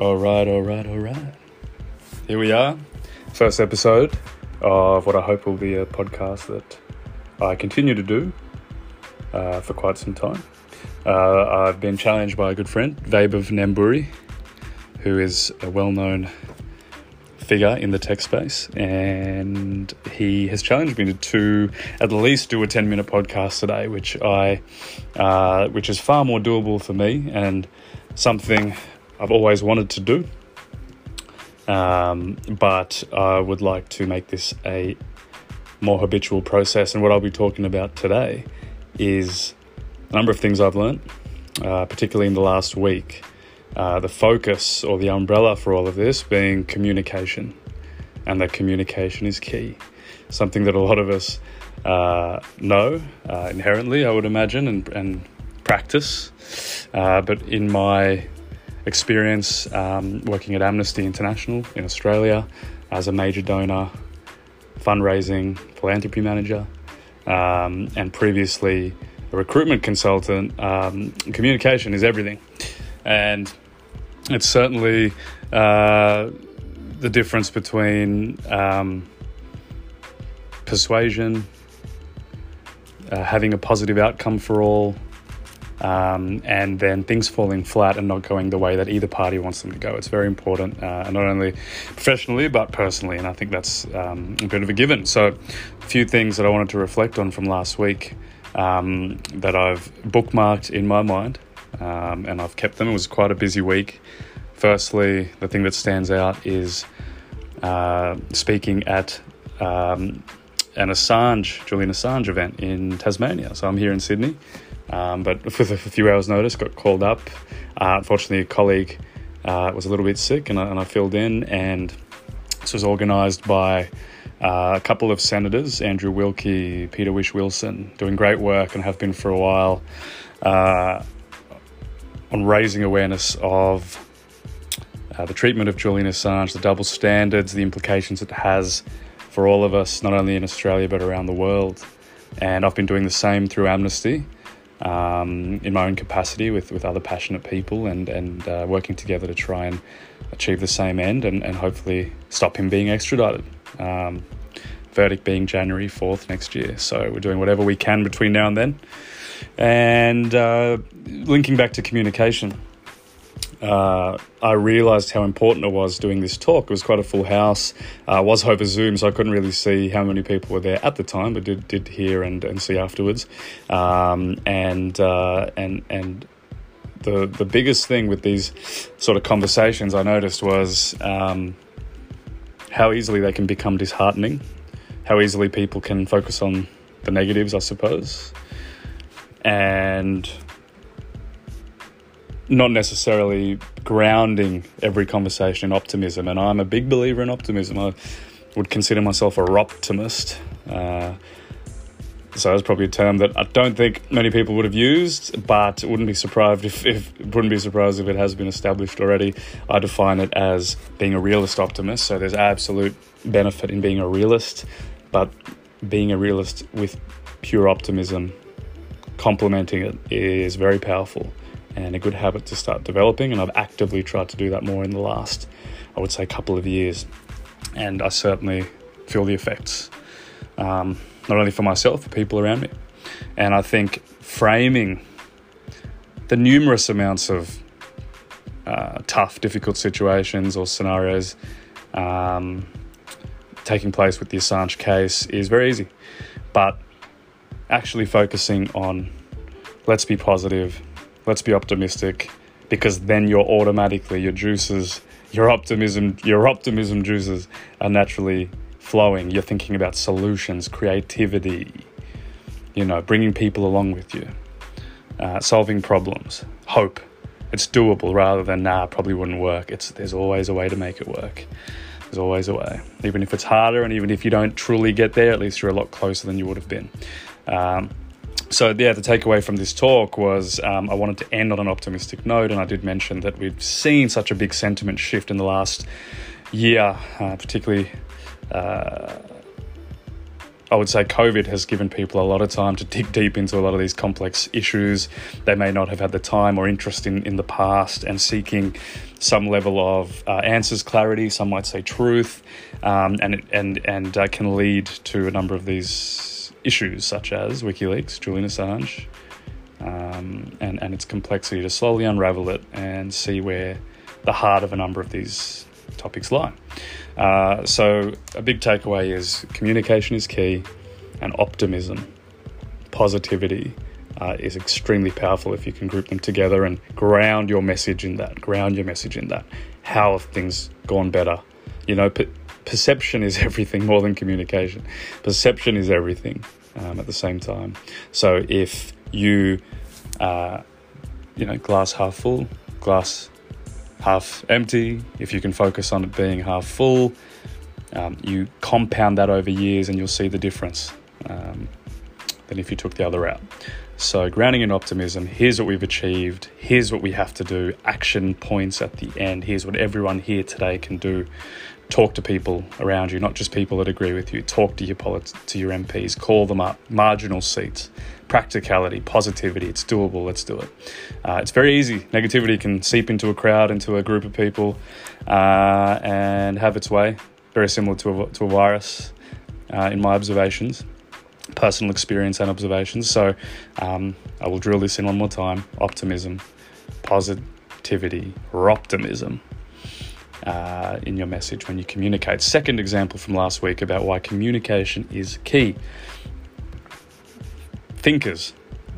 All right, all right, all right. Here we are. First episode of what I hope will be a podcast that I continue to do uh, for quite some time. Uh, I've been challenged by a good friend, Vaibhav Nemburi, who is a well known figure in the tech space, and he has challenged me to, to at least do a 10 minute podcast today, which I, uh, which is far more doable for me and something I've always wanted to do. Um, but I would like to make this a more habitual process. And what I'll be talking about today is a number of things I've learned, uh, particularly in the last week. Uh, the focus or the umbrella for all of this being communication, and that communication is key. Something that a lot of us uh, know uh, inherently, I would imagine, and, and practice. Uh, but in my experience um, working at Amnesty International in Australia as a major donor, fundraising, philanthropy manager, um, and previously a recruitment consultant, um, communication is everything. And it's certainly uh, the difference between um, persuasion, uh, having a positive outcome for all, um, and then things falling flat and not going the way that either party wants them to go. It's very important, uh, not only professionally but personally, and I think that's um, a bit of a given. So, a few things that I wanted to reflect on from last week um, that I've bookmarked in my mind, um, and I've kept them. It was quite a busy week. Firstly, the thing that stands out is uh, speaking at um, an Assange, Julian Assange event in Tasmania. So I'm here in Sydney. Um, but with a few hours' notice, got called up. Uh, unfortunately, a colleague uh, was a little bit sick, and I, and I filled in. And this was organised by uh, a couple of senators, Andrew Wilkie, Peter Whish-Wilson, doing great work and have been for a while uh, on raising awareness of uh, the treatment of Julian Assange, the double standards, the implications it has for all of us, not only in Australia but around the world. And I've been doing the same through Amnesty um, in my own capacity with, with other passionate people and, and uh, working together to try and achieve the same end and, and hopefully stop him being extradited. Um, verdict being January 4th next year. So we're doing whatever we can between now and then. And uh, linking back to communication, uh, I realised how important it was doing this talk. It was quite a full house. Uh, was over Zoom, so I couldn't really see how many people were there at the time, but did did hear and, and see afterwards. Um, and uh, and and the the biggest thing with these sort of conversations I noticed was um, how easily they can become disheartening. How easily people can focus on the negatives, I suppose, and not necessarily grounding every conversation in optimism. And I'm a big believer in optimism. I would consider myself a optimist. Uh, so that's probably a term that I don't think many people would have used, but wouldn't be surprised if, if wouldn't be surprised if it has been established already. I define it as being a realist optimist. So there's absolute benefit in being a realist, but being a realist with pure optimism, complementing it, is very powerful and a good habit to start developing. And I've actively tried to do that more in the last, I would say, couple of years. And I certainly feel the effects, um, not only for myself, but people around me. And I think framing the numerous amounts of uh, tough, difficult situations or scenarios um, taking place with the Assange case is very easy. But actually focusing on let's be positive, let's be optimistic because then you're automatically your juices your optimism your optimism juices are naturally flowing. You're thinking about solutions creativity you know bringing people along with you uh, solving problems hope. It's doable rather than nah probably wouldn't work. It's there's always a way to make it work. There's always a way. Even if it's harder and even if you don't truly get there at least you're a lot closer than you would have been. Um, so yeah, the takeaway from this talk was um, I wanted to end on an optimistic note, and I did mention that we've seen such a big sentiment shift in the last year, uh, particularly uh, I would say COVID has given people a lot of time to dig deep into a lot of these complex issues. They may not have had the time or interest in, in the past and seeking some level of uh, answers, clarity, some might say truth, um, and, and, and uh, can lead to a number of these issues, such as WikiLeaks, Julian Assange, um, and, and its complexity to slowly unravel it and see where the heart of a number of these topics lie. Uh, so, a big takeaway is communication is key, and optimism, positivity uh, is extremely powerful if you can group them together and ground your message in that. Ground your message in that. How have things gone better? You know, per- perception is everything more than communication. Perception is everything um, at the same time. So, if you, uh, you know, glass half full, glass half empty, if you can focus on it being half full, um, you compound that over years and you'll see the difference um, than if you took the other route. So, grounding in optimism, here's what we've achieved, here's what we have to do, action points at the end, here's what everyone here today can do. Talk to people around you, not just people that agree with you. Talk to your polit- to your MPs, call them up. Marginal seats, practicality, positivity. It's doable. Let's do it. Uh, it's very easy. Negativity can seep into a crowd, into a group of people, uh, and have its way. Very similar to a, to a virus, uh, in my observations, personal experience and observations. So um, I will drill this in one more time: optimism, positivity, or optimism. Uh, in your message when you communicate. Second example from last week about why communication is key. Thinkers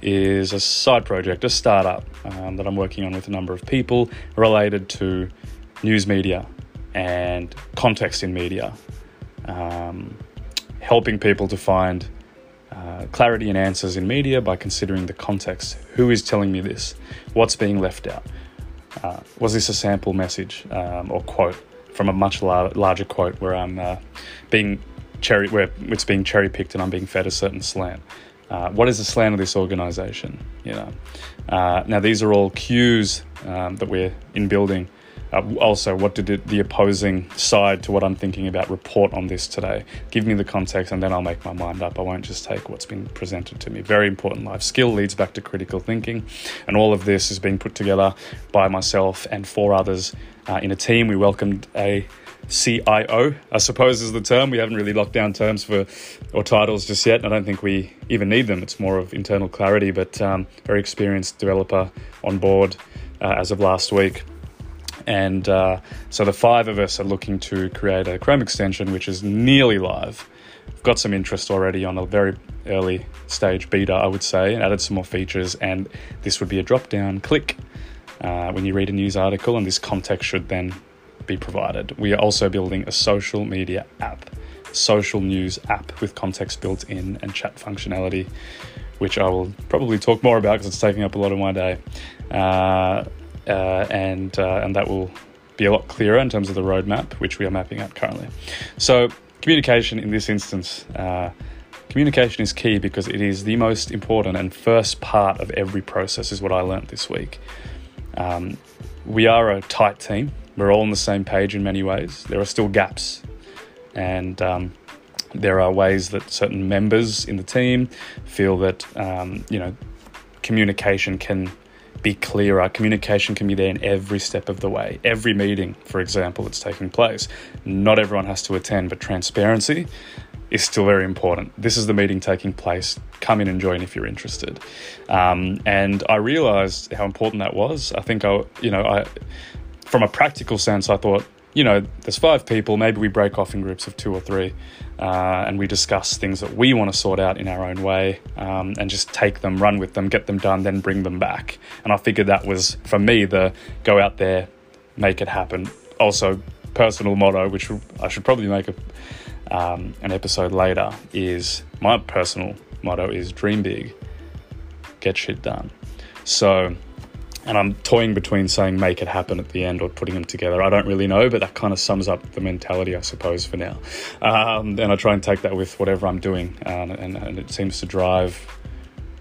is a side project, a startup um, that I'm working on with a number of people related to news media and context in media, um, helping people to find uh, clarity and answers in media by considering the context. Who is telling me this? What's being left out? Uh, was this a sample message um, or quote from a much lar- larger quote where I'm uh, being cherry where it's being cherry picked and I'm being fed a certain slant? Uh, what is the slant of this organization? You know, uh, now these are all cues um, that we're in building. Uh, also, what did it, the opposing side to what I'm thinking about report on this today? Give me the context, and then I'll make my mind up. I won't just take what's been presented to me. Very important life skill leads back to critical thinking, and all of this is being put together by myself and four others uh, in a team. We welcomed a CIO, I suppose is the term. We haven't really locked down terms for or titles just yet. I don't think we even need them. It's more of internal clarity, but um, very experienced developer on board uh, as of last week. And uh, so the five of us are looking to create a Chrome extension which is nearly live. We've got some interest already on a very early stage beta, I would say, and added some more features. And this would be a drop down click uh, when you read a news article, and this context should then be provided. We are also building a social media app, social news app with context built in and chat functionality, which I will probably talk more about because it's taking up a lot of my day. Uh, uh, and uh, and that will be a lot clearer in terms of the roadmap, which we are mapping out currently. So, communication in this instance, uh, communication is key because it is the most important and first part of every process, is what I learned this week. Um, we are a tight team. We're all on the same page in many ways. There are still gaps, and um, there are ways that certain members in the team feel that um, you know communication can be clearer. Communication can be there in every step of the way. Every meeting, for example, that's taking place. Not everyone has to attend, but transparency is still very important. This is the meeting taking place. Come in and join if you're interested. Um, and I realized how important that was. I think I, you know, I, from a practical sense, I thought, you know, there's five people. Maybe we break off in groups of two or three, uh, and we discuss things that we want to sort out in our own way, um, and just take them, run with them, get them done, then bring them back. And I figured that was for me the go out there, make it happen. Also, personal motto, which I should probably make a, um, an episode later, is my personal motto is dream big, get shit done. So and I'm toying between saying make it happen at the end or putting them together. I don't really know, but that kind of sums up the mentality, I suppose, for now. Um, and I try and take that with whatever I'm doing, um, and, and, it seems to drive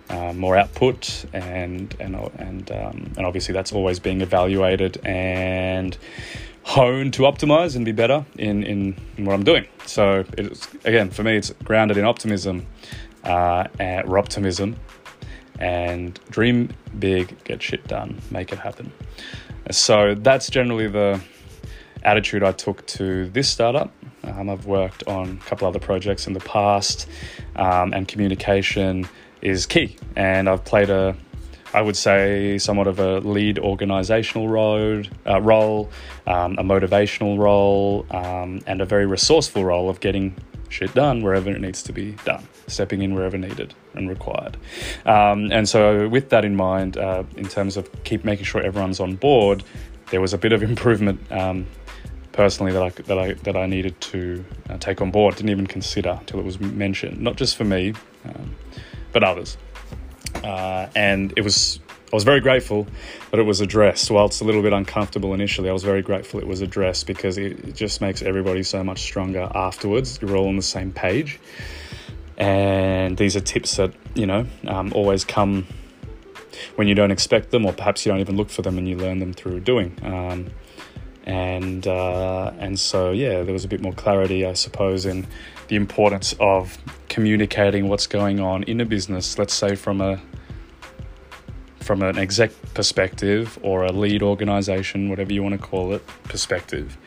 uh, more output, and and and um, and obviously that's always being evaluated and honed to optimize and be better in, in, in what I'm doing. So, it's, again, for me, it's grounded in optimism, uh, and optimism, and dream big, get shit done, make it happen. So, that's generally the attitude I took to this startup. Um, I've worked on a couple other projects in the past, um, and communication is key. And I've played a I would say, somewhat of a lead organizational role, uh, role um, a motivational role, um, and a very resourceful role of getting shit done wherever it needs to be done, stepping in wherever needed and required. Um, and so, with that in mind, uh, in terms of keep making sure everyone's on board, there was a bit of improvement um, personally that I that I that I needed to uh, take on board. Didn't even consider until it was mentioned, not just for me, um, but others uh, and it was I was very grateful that it was addressed. While it's a little bit uncomfortable initially, I was very grateful it was addressed because it, just makes everybody so much stronger afterwards. You're all on the same page, and these are tips that you know um, always come when you don't expect them, or perhaps you don't even look for them and you learn them through doing. Um, and uh, and so yeah, there was a bit more clarity, I suppose, in the importance of communicating what's going on in a business. Let's say from a from an exec perspective or a lead organization, whatever you want to call it, perspective.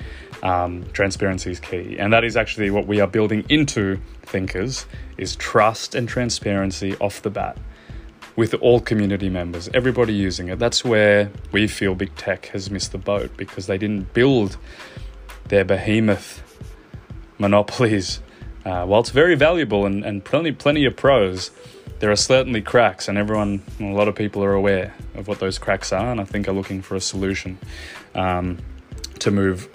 Um, transparency is key, and that is actually what we are building into Thinkers: is trust and transparency off the bat with all community members, everybody using it. That's where we feel big tech has missed the boat because they didn't build their behemoth monopolies. Uh, while it's very valuable and, and plenty, plenty of pros, there are certainly cracks, and everyone, a lot of people are aware of what those cracks are, and I think are looking for a solution um, to move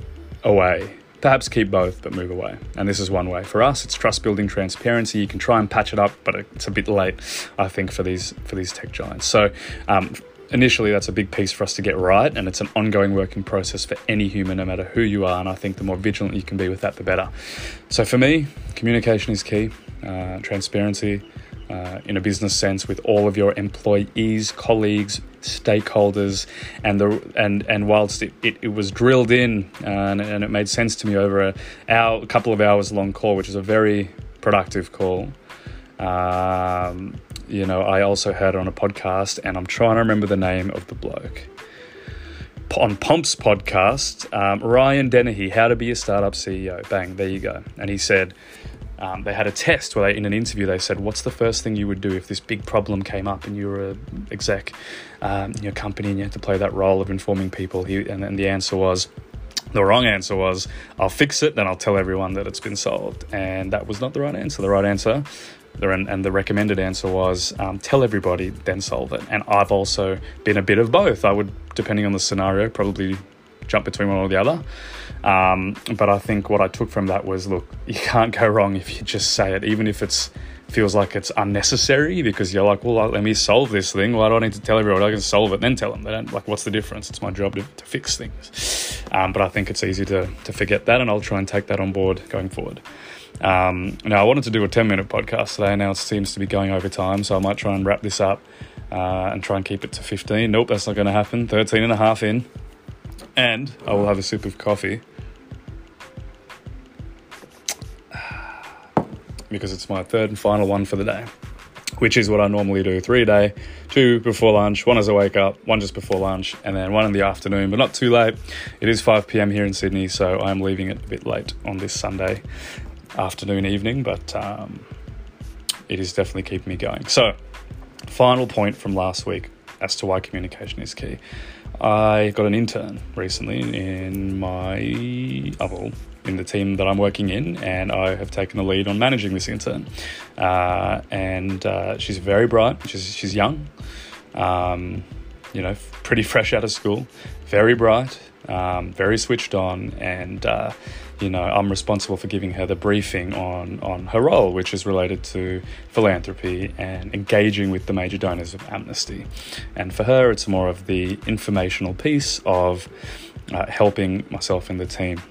away Perhaps keep both, but move away. And this is one way. For us, it's trust building, transparency. You can try and patch it up, but it's a bit late, I think, for these for these tech giants. So. Um, initially that's a big piece for us to get right and it's an ongoing working process for any human no matter who you are and i think the more vigilant you can be with that the better so for me communication is key uh, transparency uh, in a business sense with all of your employees colleagues stakeholders, and the and and whilst it, it, it was drilled in uh, and, and, it made sense to me over a hour, a couple of hours long call, which is a very productive call. Um, you know, I also heard it on a podcast, and I'm trying to remember the name of the bloke on Pomp's podcast, um, Ryan Dennehy, How to Be a Startup CEO. Bang, there you go. And he said, um, they had a test where they, in an interview, they said, "What's the first thing you would do if this big problem came up and you were a exec um, in your company and you had to play that role of informing people?" He, and the answer was, the wrong answer was, "I'll fix it, then I'll tell everyone that it's been solved." And that was not the right answer. The right answer, and the recommended answer was, um, "Tell everybody, then solve it." And I've also been a bit of both. I would, depending on the scenario, probably jump between one or the other. Um, but I think what I took from that was look, you can't go wrong if you just say it, even if it feels like it's unnecessary because you're like, well, let me solve this thing. Why do I need to tell everyone I can solve it? Then tell them. They don't like. What's the difference? It's my job to, to fix things. Um, but I think it's easy to to forget that, and I'll try and take that on board going forward. Um, now, I wanted to do a 10 minute podcast today. Now it seems to be going over time, so I might try and wrap this up uh, and try and keep it to 15. Nope, that's not going to happen. 13 and a half in. And I will have a sip of coffee because it's my third and final one for the day, which is what I normally do three a day two before lunch, one as I wake up, one just before lunch, and then one in the afternoon, but not too late. It is 5 pm here in Sydney, so I'm leaving it a bit late on this Sunday afternoon, evening, but um, it is definitely keeping me going. So, final point from last week as to why communication is key. I got an intern recently in my, oh, in the team that I'm working in, and I have taken the lead on managing this intern. Uh, and uh, she's very bright. She's she's young, um, you know, pretty fresh out of school, very bright, um, very switched on, and uh, you know, I'm responsible for giving her the briefing on, on her role, which is related to philanthropy and engaging with the major donors of Amnesty. And for her, it's more of the informational piece of uh, helping myself and the team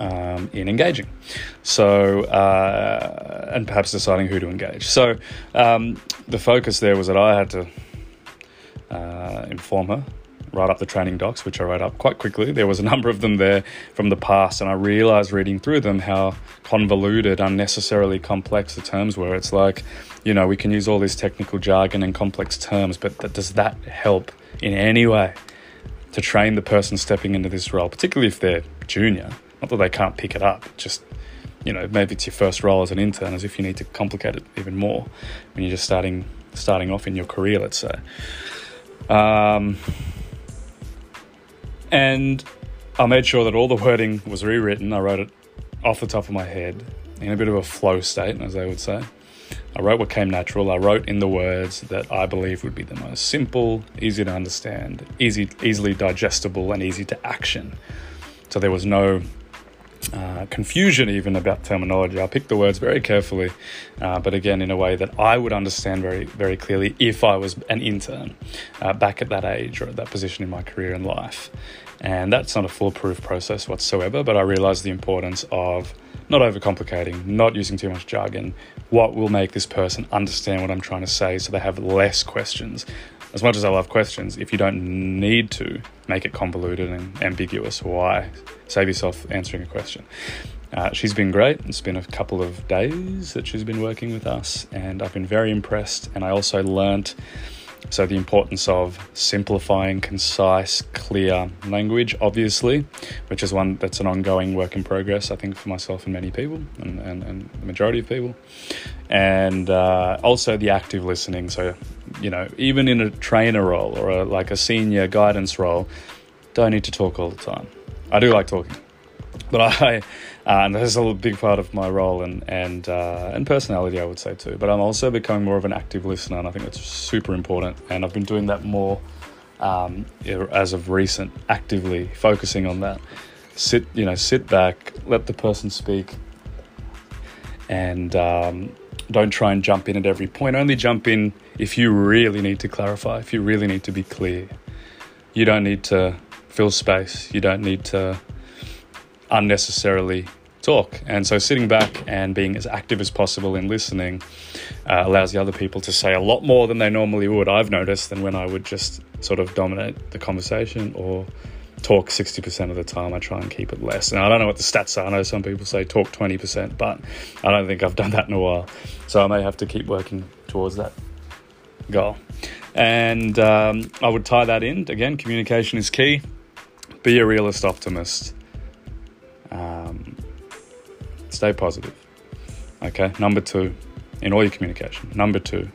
um, in engaging. So, uh, and perhaps deciding who to engage. So, um, the focus there was that I had to uh, inform her write up the training docs, which I wrote up quite quickly. There was a number of them there from the past, and I realized reading through them how convoluted, unnecessarily complex the terms were. It's like, you know, we can use all this technical jargon and complex terms, but does that help in any way to train the person stepping into this role, particularly if they're junior? Not that they can't pick it up, just you know, maybe it's your first role as an intern, as if you need to complicate it even more when you're just starting starting off in your career, let's say. Um, and I made sure that all the wording was rewritten. I wrote it off the top of my head in a bit of a flow state, as they would say. I wrote what came natural. I wrote in the words that I believe would be the most simple, easy to understand, easy, easily digestible, and easy to action. So there was no uh, confusion even about terminology. I picked the words very carefully, uh, but again in a way that I would understand very very clearly if I was an intern uh, back at that age or at that position in my career and life. And that's not a foolproof process whatsoever, but I realized the importance of not overcomplicating, not using too much jargon. What will make this person understand what I'm trying to say so they have less questions? As much as I love questions, if you don't need to make it convoluted and ambiguous, why? Save yourself answering a question. Uh, she's been great. It's been a couple of days that she's been working with us, and I've been very impressed. And I also learnt so, the importance of simplifying, concise, clear language, obviously, which is one that's an ongoing work in progress, I think, for myself and many people, and, and, and the majority of people. And uh, also the active listening. So, you know, even in a trainer role or a, like a senior guidance role, don't need to talk all the time. I do like talking, but I uh, and this is a big part of my role and and uh, and personality, I would say too. But I'm also becoming more of an active listener, and I think that's super important. And I've been doing that more um, as of recent, actively focusing on that. Sit, you know, sit back, let the person speak, and um, don't try and jump in at every point. Only jump in if you really need to clarify, if you really need to be clear. You don't need to fill space. You don't need to unnecessarily talk. And so sitting back and being as active as possible in listening uh, allows the other people to say a lot more than they normally would, I've noticed, than when I would just sort of dominate the conversation or talk 60% of the time. I try and keep it less. And I don't know what the stats are. I know some people say talk 20%, but I don't think I've done that in a while. So I may have to keep working towards that goal. And um, I would tie that in. Again, communication is key. Be a realist optimist um, stay positive. Okay, number two, in all your communication. Number two,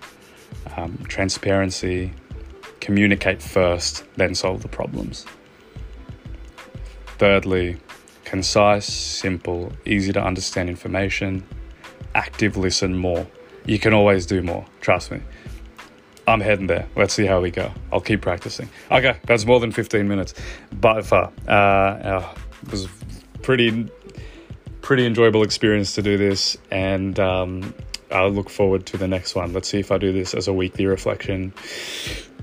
um, transparency, communicate first, then solve the problems. Thirdly, concise, simple, easy to understand information, active listen more. You can always do more, trust me. I'm heading there. Let's see how we go. I'll keep practicing. Okay, that's more than 15 minutes by far. Uh, uh, it was pretty pretty enjoyable experience to do this, and um, I'll look forward to the next one. Let's see if I do this as a weekly reflection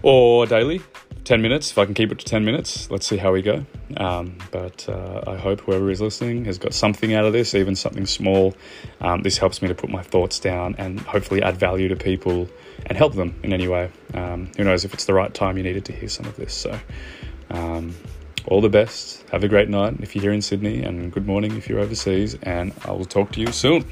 or daily. 10 minutes, if I can keep it to 10 minutes, let's see how we go. Um, but uh, I hope whoever is listening has got something out of this, even something small. Um, this helps me to put my thoughts down and hopefully add value to people and help them in any way. Um, who knows if it's the right time you needed to hear some of this. So, um, all the best. Have a great night if you're here in Sydney, and good morning if you're overseas. And I will talk to you soon.